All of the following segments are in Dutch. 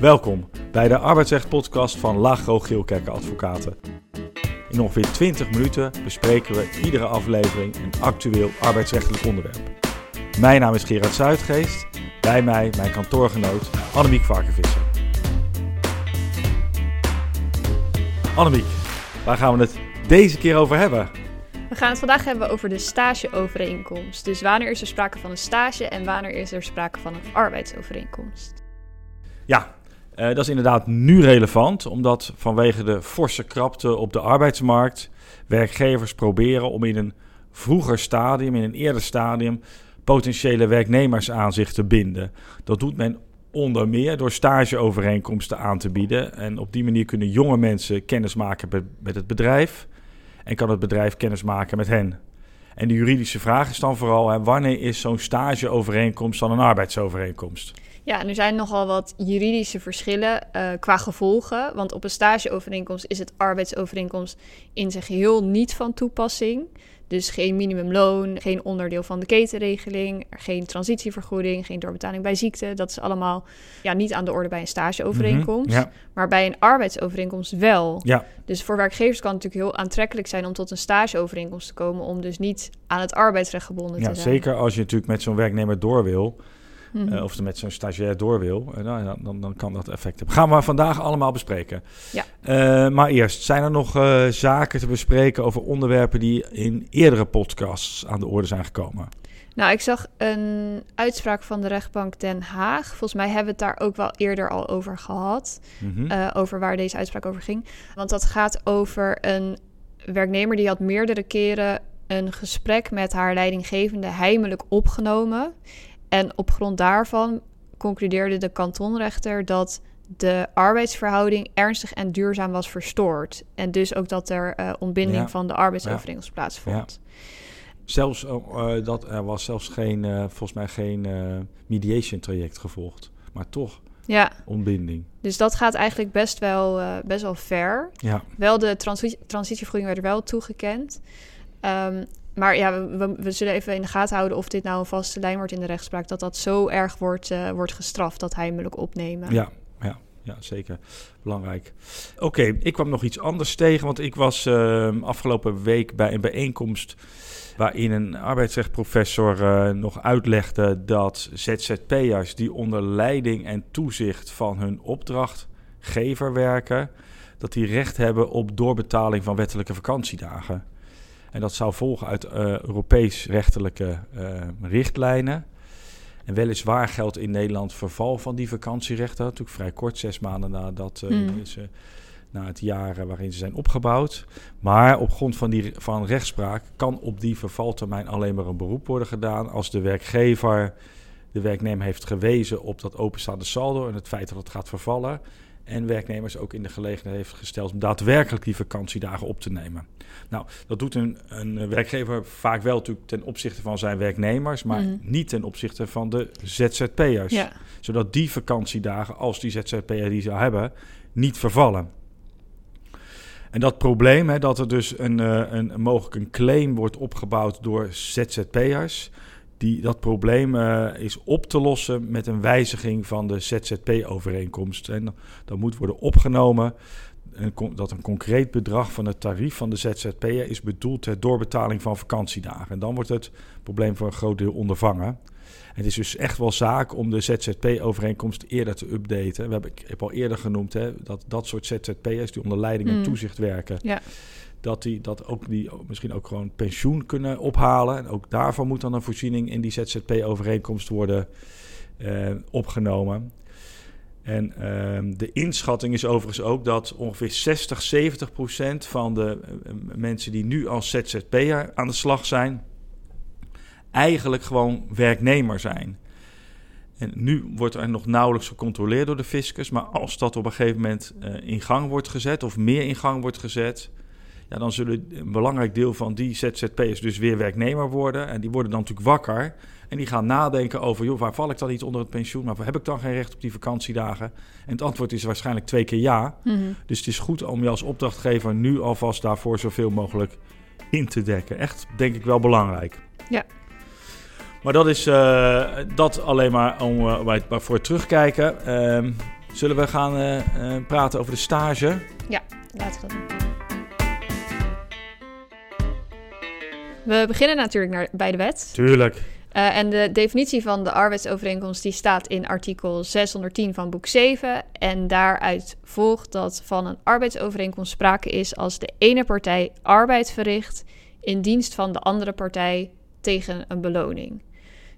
Welkom bij de arbeidsrecht-podcast van Lagro Geelkerken Advocaten. In ongeveer 20 minuten bespreken we iedere aflevering een actueel arbeidsrechtelijk onderwerp. Mijn naam is Gerard Zuidgeest, bij mij mijn kantoorgenoot Annemiek Varkenvisser. Annemiek, waar gaan we het deze keer over hebben? We gaan het vandaag hebben over de stageovereenkomst. Dus wanneer is er sprake van een stage en wanneer is er sprake van een arbeidsovereenkomst? Ja, uh, dat is inderdaad nu relevant, omdat vanwege de forse krapte op de arbeidsmarkt werkgevers proberen om in een vroeger stadium, in een eerder stadium, potentiële werknemers aan zich te binden. Dat doet men onder meer door stageovereenkomsten aan te bieden. En op die manier kunnen jonge mensen kennis maken met het bedrijf en kan het bedrijf kennis maken met hen. En de juridische vraag is dan vooral: wanneer is zo'n stageovereenkomst dan een arbeidsovereenkomst? Ja, er zijn nogal wat juridische verschillen uh, qua gevolgen. Want op een stageovereenkomst is het arbeidsovereenkomst in zijn geheel niet van toepassing. Dus geen minimumloon, geen onderdeel van de ketenregeling, geen transitievergoeding, geen doorbetaling bij ziekte. Dat is allemaal ja, niet aan de orde bij een stageovereenkomst. Mhm, maar bij een arbeidsovereenkomst wel. Ja. Dus voor werkgevers kan het natuurlijk heel aantrekkelijk zijn om tot een stageovereenkomst te komen. Om dus niet aan het arbeidsrecht gebonden ja, te zijn. Zeker als je natuurlijk met zo'n werknemer door wil. Mhm. Eh, of ze met zo'n stagiair door wil, uh, dan, dan, dan, kan dat effect hebben. Gaan we vandaag allemaal bespreken. Ja. Uh, maar eerst, zijn er nog zaken te bespreken over onderwerpen die in eerdere podcasts aan de orde zijn gekomen? Nou, ik zag een uitspraak van de rechtbank Den Haag. Volgens mij hebben we het daar ook wel eerder al over gehad. Mhm. over waar deze uitspraak over ging. Want dat gaat over een werknemer die had meerdere keren een gesprek met haar leidinggevende heimelijk opgenomen. En op grond daarvan concludeerde de kantonrechter dat de arbeidsverhouding ernstig en duurzaam was verstoord. En dus ook dat er uh, ontbinding van de arbeidsovereenkomst ja. plaatsvond. Ja. Zelfs uh, dat er was zelfs geen, uh, volgens mij geen mediation traject gevolgd, maar toch ja. ontbinding. Dus dat gaat eigenlijk best wel, best wel ver. Ja. Wel de transi transitievergoeding werd er wel toegekend. Um, maar ja, we, we, zullen even in de gaten houden of dit nou een vaste lijn wordt in de rechtspraak. Dat dat zo erg wordt, uh, wordt gestraft, dat heimelijk opnemen. Ja, ja, ja zeker. Belangrijk. Oké, ik kwam nog iets anders tegen. Want ik was uh, afgelopen week bij een bijeenkomst waarin een arbeidsrechtprofessor uh, nog uitlegde dat ZZP'ers die onder leiding en toezicht van hun opdrachtgever werken, dat die recht hebben op doorbetaling van wettelijke vakantiedagen. En dat zou volgen uit uh, Europees rechtelijke uh, richtlijnen. En weliswaar geldt in Nederland verval van die vakantierechten. Natuurlijk vrij kort, zes maanden nadat uh, mm. ze, na het jaar waarin ze zijn opgebouwd. Maar op grond van, die, van rechtspraak kan op die vervaltermijn alleen maar een beroep worden gedaan als de werkgever de werknemer heeft gewezen op dat openstaande saldo en het feit dat het gaat vervallen. En werknemers ook in de gelegenheid heeft gesteld om daadwerkelijk die vakantiedagen op te nemen. Nou, dat doet een, een werkgever vaak wel natuurlijk ten opzichte van zijn werknemers, maar mhm. niet ten opzichte van de ZZP'ers. Zodat die vakantiedagen, als die ZZP'er die zou hebben, niet vervallen. En dat probleem, hè, dat er dus een, uh, een, mogelijk een claim wordt opgebouwd door ZZP'ers, die, dat probleem uh, is op te lossen met een wijziging van de ZZP-overeenkomst. En dat moet worden opgenomen dat een concreet bedrag van het tarief van de ZZP'er is bedoeld ter doorbetaling van vakantiedagen. En dan wordt het probleem voor een groot deel ondervangen. Het is dus echt wel zaak om de ZZP-overeenkomst eerder te updaten. We hebben, ik heb al eerder genoemd hè, dat dat soort ZZP'ers die onder leiding en mm. toezicht werken, ja. Dat die dat ook die misschien ook gewoon pensioen kunnen ophalen. En ook daarvan moet dan een voorziening in die ZZP-overeenkomst worden uh, opgenomen. En uh, de inschatting is overigens ook dat ongeveer 60, 70 procent van de uh, mensen die nu als ZZP'er aan de slag zijn, eigenlijk gewoon werknemer zijn. En nu wordt er nog nauwelijks gecontroleerd door de fiscus, maar als dat op een gegeven moment uh, in gang wordt gezet of meer in gang wordt gezet, ja, dan zullen een belangrijk deel van die ZZP'ers dus weer werknemer worden. En die worden dan natuurlijk wakker. En die gaan nadenken over, joh, waar val ik dan niet onder het pensioen? Maar heb ik dan geen recht op die vakantiedagen? En het antwoord is waarschijnlijk twee keer ja. Mhm. Dus het is goed om je als opdrachtgever nu alvast daarvoor zoveel mogelijk in te dekken. Echt, denk ik wel belangrijk. Ja. Maar dat is uh, dat alleen maar om uh, voor terugkijken. Uh, Zullen we gaan praten over de stage? Ja, laten we dat doen. We beginnen natuurlijk naar, bij de wet. Tuurlijk. Uh, en de definitie van de arbeidsovereenkomst die staat in artikel 610 van boek 7. En daaruit volgt dat van een arbeidsovereenkomst sprake is als de ene partij arbeid verricht in dienst van de andere partij tegen een beloning.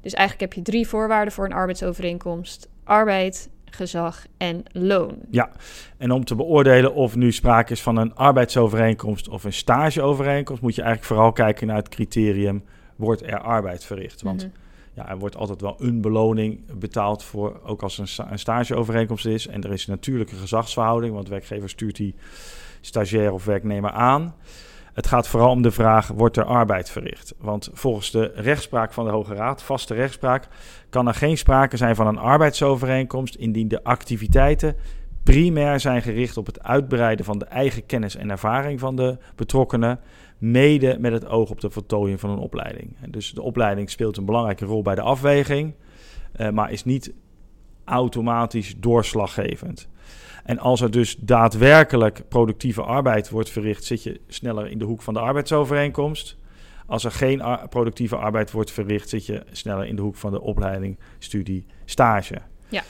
Dus eigenlijk heb je drie voorwaarden voor een arbeidsovereenkomst: arbeid, gezag en loon. Ja, en om te beoordelen of nu sprake is van een arbeidsovereenkomst of een stageovereenkomst, moet je eigenlijk vooral kijken naar het criterium: wordt er arbeid verricht? Want mhm. ja, er wordt altijd wel een beloning betaald voor, ook als een, een stageovereenkomst is. En er is natuurlijk een gezagsverhouding, want werkgever stuurt die stagiair of werknemer aan. Het gaat vooral om de vraag: wordt er arbeid verricht? Want volgens de rechtspraak van de Hoge Raad, vaste rechtspraak, kan er geen sprake zijn van een arbeidsovereenkomst indien de activiteiten primair zijn gericht op het uitbreiden van de eigen kennis en ervaring van de betrokkenen, mede met het oog op de voltooiing van een opleiding. Dus de opleiding speelt een belangrijke rol bij de afweging, eh, maar is niet automatisch doorslaggevend. En als er dus daadwerkelijk productieve arbeid wordt verricht, zit je sneller in de hoek van de arbeidsovereenkomst. Als er geen productieve arbeid wordt verricht, zit je sneller in de hoek van de opleiding, studie, stage. Ja.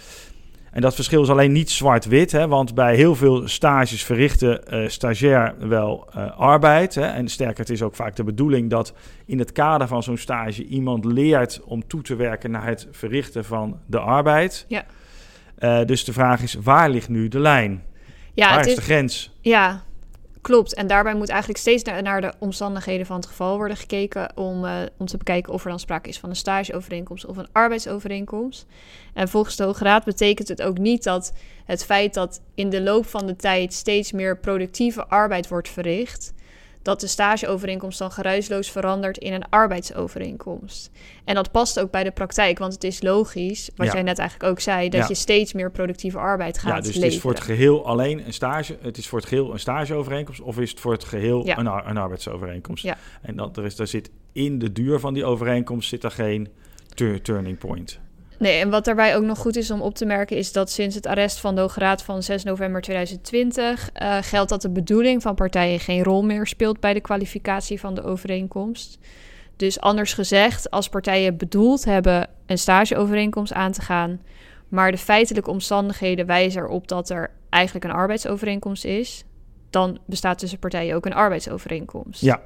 En dat verschil is alleen niet zwart-wit, want bij heel veel stages verrichten uh, stagiair wel uh, arbeid. Hè, en sterker, het is ook vaak de bedoeling dat in het kader van zo'n stage iemand leert om toe te werken naar het verrichten van de arbeid. Ja. Uh, dus de vraag is, waar ligt nu de lijn? Ja, waar is, is de grens? Ja, Klopt, en daarbij moet eigenlijk steeds naar, naar, de omstandigheden van het geval worden gekeken om, uh, om te bekijken of er dan sprake is van een stageovereenkomst of een arbeidsovereenkomst. En volgens de Hoge Raad betekent het ook niet dat het feit dat in de loop van de tijd steeds meer productieve arbeid wordt verricht, dat de stageovereenkomst dan geruisloos verandert in een arbeidsovereenkomst. En dat past ook bij de praktijk, want het is logisch, wat jij net eigenlijk ook zei, dat je steeds meer productieve arbeid gaat Ja, dus het is voor het geheel alleen een stage, het is voor het geheel een stageovereenkomst of is het voor het geheel een, een arbeidsovereenkomst? Ja. En dat, er, is, er zit in de duur van die overeenkomst zit er geen turning point. Nee, en wat daarbij ook nog goed is om op te merken, is dat sinds het arrest van de Hoge Raad van 6 november 2020 uh, eh, geldt dat de bedoeling van partijen geen rol meer speelt bij de kwalificatie van de overeenkomst. Dus anders gezegd, als partijen bedoeld hebben een stageovereenkomst aan te gaan, maar de feitelijke omstandigheden wijzen erop dat er eigenlijk een arbeidsovereenkomst is, dan bestaat tussen partijen ook een arbeidsovereenkomst. Ja.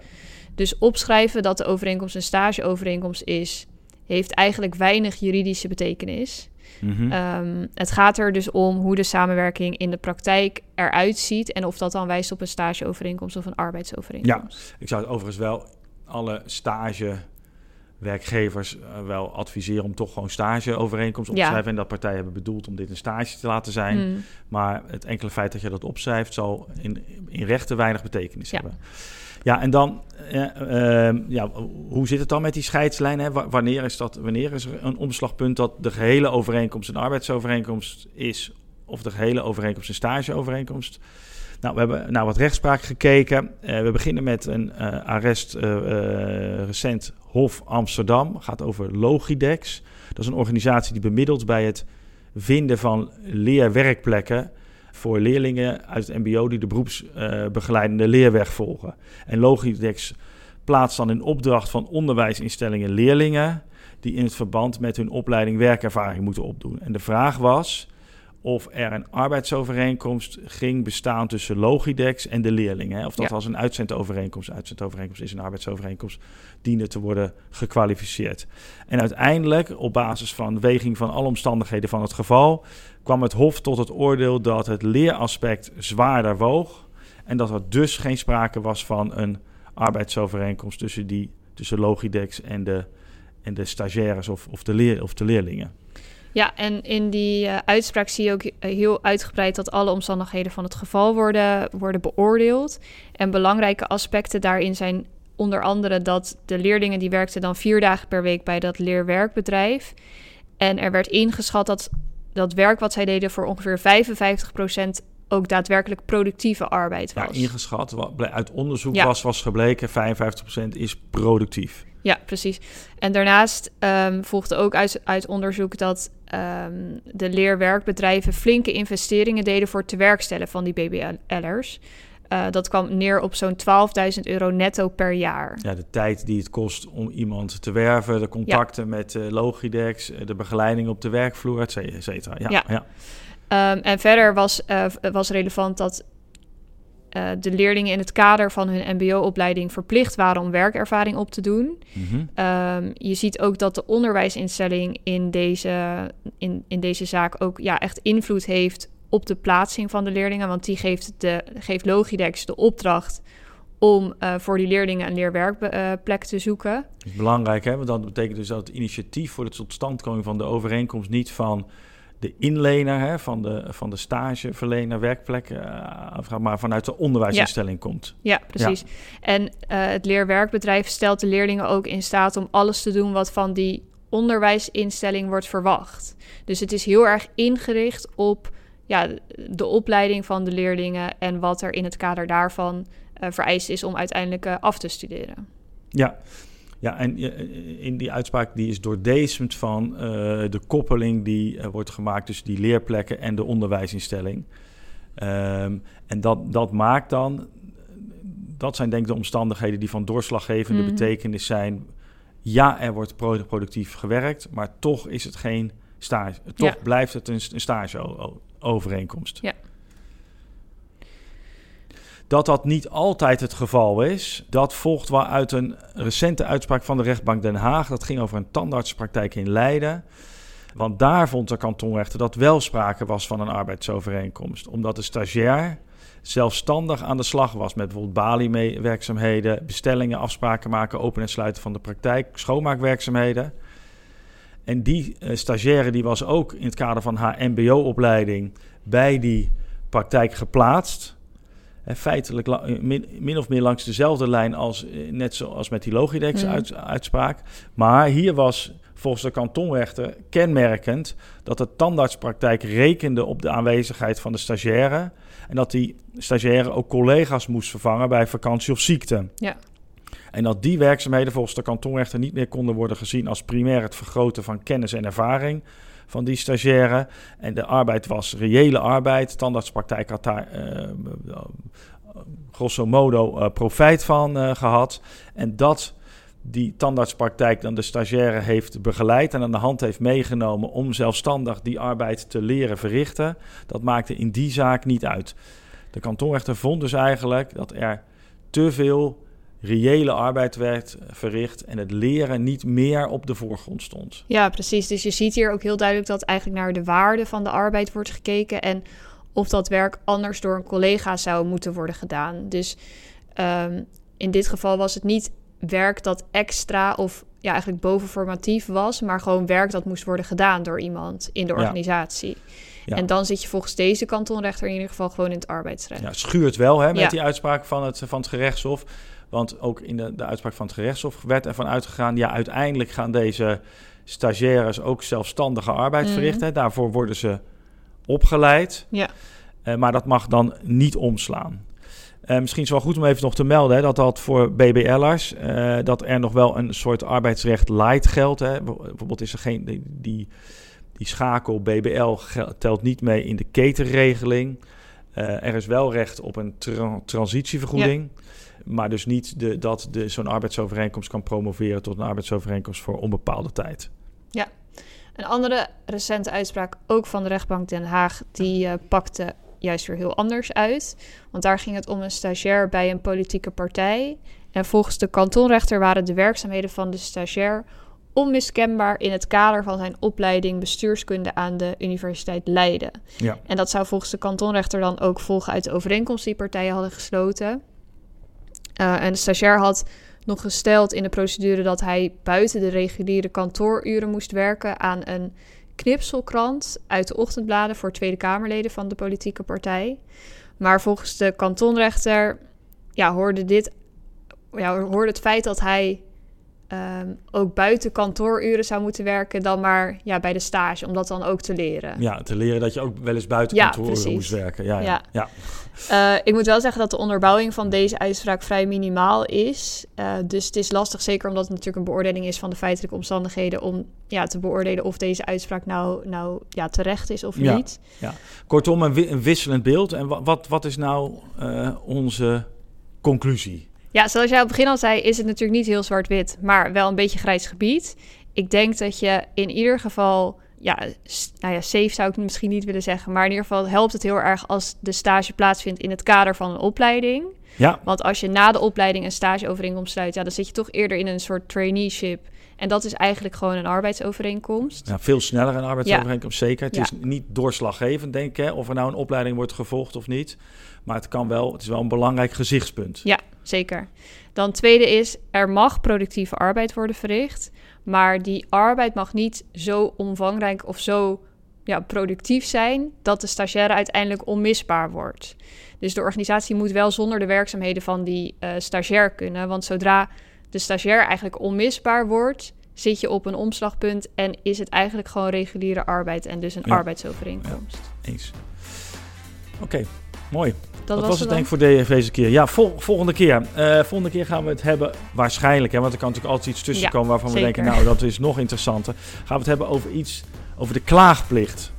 Dus opschrijven dat de overeenkomst een stageovereenkomst is, heeft eigenlijk weinig juridische betekenis. Mhm. Ehm, het gaat er dus om hoe de samenwerking in de praktijk eruit ziet en of dat dan wijst op een stageovereenkomst of een arbeidsovereenkomst. Ja, ik zou het overigens wel alle stagewerkgevers uh, wel adviseren om toch gewoon stageovereenkomst op te schrijven. En dat partijen hebben bedoeld om dit een stage te laten zijn. Hmm. Maar het enkele feit dat je dat opschrijft zal in, in rechten weinig betekenis ja. hebben. Ja, en dan, uh, ja, hoe zit het dan met die scheidslijn? Hè? wanneer, is dat, wanneer is er een omslagpunt dat de gehele overeenkomst een arbeidsovereenkomst is, of de gehele overeenkomst een stageovereenkomst? Nou, we hebben naar wat rechtspraak gekeken. Uh, we beginnen met een uh, arrest recent Hof Amsterdam. Gaat over Logidex. Dat is een organisatie die bemiddelt bij het vinden van leerwerkplekken voor leerlingen uit het MBO die de beroepsbegeleidende leerweg volgen. En Logidex plaatst dan in opdracht van onderwijsinstellingen leerlingen die in het verband met hun opleiding werkervaring moeten opdoen. En de vraag was of er een arbeidsovereenkomst ging bestaan tussen Logidex en de leerlingen. Of dat was een uitzendovereenkomst. Uitzendovereenkomst is een arbeidsovereenkomst, diende te worden gekwalificeerd. En uiteindelijk, op basis van weging van alle omstandigheden van het geval, kwam het Hof tot het oordeel dat het leeraspect zwaarder woog. En dat er dus geen sprake was van een arbeidsovereenkomst tussen, die, tussen Logidex en de, en de stagiaires of, of, de leer, of de leerlingen. Ja, en in die uh, uitspraak zie je ook eh, heel uitgebreid dat alle omstandigheden van het geval worden, worden beoordeeld. En belangrijke aspecten daarin zijn onder andere dat de leerlingen die werkten dan vier dagen per week bij dat leerwerkbedrijf. En er werd ingeschat dat dat werk wat zij deden voor ongeveer 55% ook daadwerkelijk productieve arbeid was. Ja, ingeschat. Wat uit onderzoek was, was gebleken, 55% is productief. Ja, precies. En daarnaast um, volgde ook uit, uit onderzoek dat um, de leerwerkbedrijven flinke investeringen deden voor het tewerkstellen van die BBL'ers. Uh, dat kwam neer op zo'n 12.000 euro netto per jaar. Ja, de tijd die het kost om iemand te werven, de contacten met uh, Logidex, eh, de begeleiding op de werkvloer, et cetera. Ja, ja. ja. Um, en verder was, uh, was relevant dat uh, de leerlingen in het kader van hun MBO-opleiding verplicht waren om werkervaring op te doen. Mm -hmm. um, je ziet ook dat de onderwijsinstelling in deze, in, in deze zaak ook ja, echt invloed heeft op de plaatsing van de leerlingen. Want die geeft, de, geeft Logidex de opdracht om uh, voor die leerlingen een leerwerkplek uh, te zoeken. Dat is belangrijk, hè? Want dat betekent dus dat het initiatief voor de totstandkoming van de overeenkomst niet van de inlener hè, van, de, van de stageverlener, werkplek, uh, maar vanuit de onderwijsinstelling ja. komt. Ja, precies. Ja. En uh, het leerwerkbedrijf stelt de leerlingen ook in staat om alles te doen wat van die onderwijsinstelling wordt verwacht. Dus het is heel erg ingericht op ja, de opleiding van de leerlingen en wat er in het kader daarvan uh, vereist is om uiteindelijk af te studeren. Ja, ja, en in die uitspraak die is doordezemd van uh, de koppeling die uh, wordt gemaakt tussen die leerplekken en de onderwijsinstelling. Um, en dat, dat maakt dan, dat zijn denk ik de omstandigheden die van doorslaggevende mm. betekenis zijn. Ja, er wordt productief gewerkt, maar toch is het geen stage. Toch ja. blijft het een, een stageovereenkomst. Ja. Dat dat niet altijd het geval is, dat volgt wel uit een recente uitspraak van de rechtbank Den Haag. Dat ging over een tandartspraktijk in Leiden. Want daar vond de kantonrechter dat wel sprake was van een arbeidsovereenkomst. Omdat de stagiair zelfstandig aan de slag was met bijvoorbeeld balie-werkzaamheden, bestellingen, afspraken maken, open en sluiten van de praktijk, schoonmaakwerkzaamheden. En die uh, stagiaire die was ook in het kader van haar MBO-opleiding bij die praktijk geplaatst feitelijk min, min, of meer langs dezelfde lijn als eh, net zoals met die Logidex-uitspraak. Maar hier was volgens de kantonrechter kenmerkend dat de tandartspraktijk rekende op de aanwezigheid van de stagiaire. En dat die stagiaire ook collega's moest vervangen bij vakantie of ziekte. Ja. En dat die werkzaamheden volgens de kantonrechter niet meer konden worden gezien als primair het vergroten van kennis en ervaring van die stagiaire. En de arbeid was reële arbeid. Tandartspraktijk had daar uh, grosso modo uh, profijt van gehad. En dat die tandartspraktijk dan de stagiaire heeft begeleid en aan de hand heeft meegenomen om zelfstandig die arbeid te leren verrichten, dat maakte in die zaak niet uit. De kantonrechter vond dus eigenlijk dat er te veel reële arbeid werd verricht en het leren niet meer op de voorgrond stond. Ja, precies. Dus je ziet hier ook heel duidelijk dat eigenlijk naar de waarde van de arbeid wordt gekeken en of dat werk anders door een collega zou moeten worden gedaan. Dus um, in dit geval was het niet werk dat extra of ja, eigenlijk bovenformatief was, maar gewoon werk dat moest worden gedaan door iemand in de organisatie. Ja. Ja. En dan zit je volgens deze kantonrechter in ieder geval gewoon in het arbeidsrecht. Ja, schuurt wel hè, met ja. die uitspraak van het, van het gerechtshof. Want ook in de, de uitspraak van het gerechtshof werd ervan uitgegaan... ja, uiteindelijk gaan deze stagiaires ook zelfstandige arbeid mm. verrichten. Daarvoor worden ze opgeleid. Ja. Uh, maar dat mag dan niet omslaan. Uh, misschien is het wel goed om even nog te melden hè, dat dat voor BBL'ers, uh, dat er nog wel een soort arbeidsrecht light geldt. Hè. Bijvoorbeeld is er geen, die, die, die schakel BBL telt niet mee in de ketenregeling. er is wel recht op een tra transitievergoeding. Ja. Maar dus niet de, dat de, zo'n arbeidsovereenkomst kan promoveren tot een arbeidsovereenkomst voor onbepaalde tijd. Ja, een andere recente uitspraak, ook van de rechtbank Den Haag, die uh, pakte juist weer heel anders uit. Want daar ging het om een stagiair bij een politieke partij. En volgens de kantonrechter waren de werkzaamheden van de stagiair onmiskenbaar in het kader van zijn opleiding bestuurskunde aan de Universiteit Leiden. Ja. En dat zou volgens de kantonrechter dan ook volgen uit de overeenkomst die partijen hadden gesloten. Uh, en de stagiair had nog gesteld in de procedure dat hij buiten de reguliere kantooruren moest werken aan een knipselkrant uit de ochtendbladen voor Tweede Kamerleden van de politieke partij. Maar volgens de kantonrechter ja, hoorde, dit, ja, hoorde het feit dat hij ehm, ook buiten kantooruren zou moeten werken dan maar ja, bij de stage, om dat dan ook te leren. Ja, te leren dat je ook wel eens buiten ja, kantooruren moest werken. Ja, ja. ja. Uh, ik moet wel zeggen dat de onderbouwing van deze uitspraak vrij minimaal is. Uh, dus het is lastig, zeker omdat het natuurlijk een beoordeling is van de feitelijke omstandigheden, om ja, te beoordelen of deze uitspraak nou, nou ja, terecht is of niet. Ja. Kortom, een, een wisselend beeld. En wat, wat, wat is nou uh, onze conclusie? Ja, zoals jij op het begin al zei, is het natuurlijk niet heel zwart-wit, maar wel een beetje grijs gebied. Ik denk dat je in ieder geval, ja, nou ja, safe zou ik misschien niet willen zeggen, maar in ieder geval helpt het heel erg als de stage plaatsvindt in het kader van een opleiding. Ja. Want als je na de opleiding een stageovereenkomst sluit, ja, dan zit je toch eerder in een soort traineeship. En dat is eigenlijk gewoon een arbeidsovereenkomst. Ja, veel sneller een arbeidsovereenkomst, zeker. Het is niet doorslaggevend, denk ik, of er nou een opleiding wordt gevolgd of niet. Maar het kan wel, het is wel een belangrijk gezichtspunt. Ja, zeker. Dan tweede is, er mag productieve arbeid worden verricht, maar die arbeid mag niet zo omvangrijk of zo ja, productief zijn dat de stagiaire uiteindelijk onmisbaar wordt. Dus de organisatie moet wel zonder de werkzaamheden van die uh, stagiair kunnen, want zodra de stagiair eigenlijk onmisbaar wordt, zit je op een omslagpunt en is het eigenlijk gewoon reguliere arbeid en dus een arbeidsovereenkomst. Ja, eens. Oké, mooi. Dat, was, het denk ik voor deze keer. Ja, volgende keer. Uh, volgende keer gaan we het hebben, waarschijnlijk, hè, want er kan natuurlijk altijd iets tussen komen waarvan we denken, nou, dat is nog interessanter. Gaan we het hebben over iets, over de klaagplicht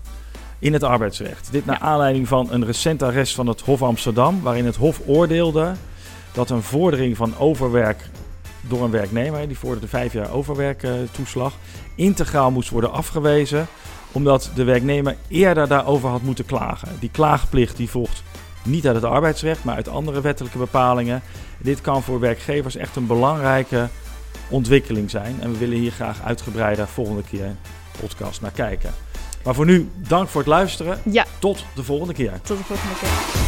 in het arbeidsrecht. Dit naar aanleiding van een recent arrest van het Hof Amsterdam, waarin het Hof oordeelde dat een vordering van overwerk door een werknemer, die vorderde vijf jaar overwerktoeslag, integraal moest worden afgewezen, omdat de werknemer eerder daarover had moeten klagen. Die klaagplicht die volgt niet uit het arbeidsrecht, maar uit andere wettelijke bepalingen. Dit kan voor werkgevers echt een belangrijke ontwikkeling zijn. En we willen hier graag uitgebreider volgende keer podcast naar kijken. Maar voor nu, dank voor het luisteren. Ja. Tot de volgende keer. Tot de volgende keer.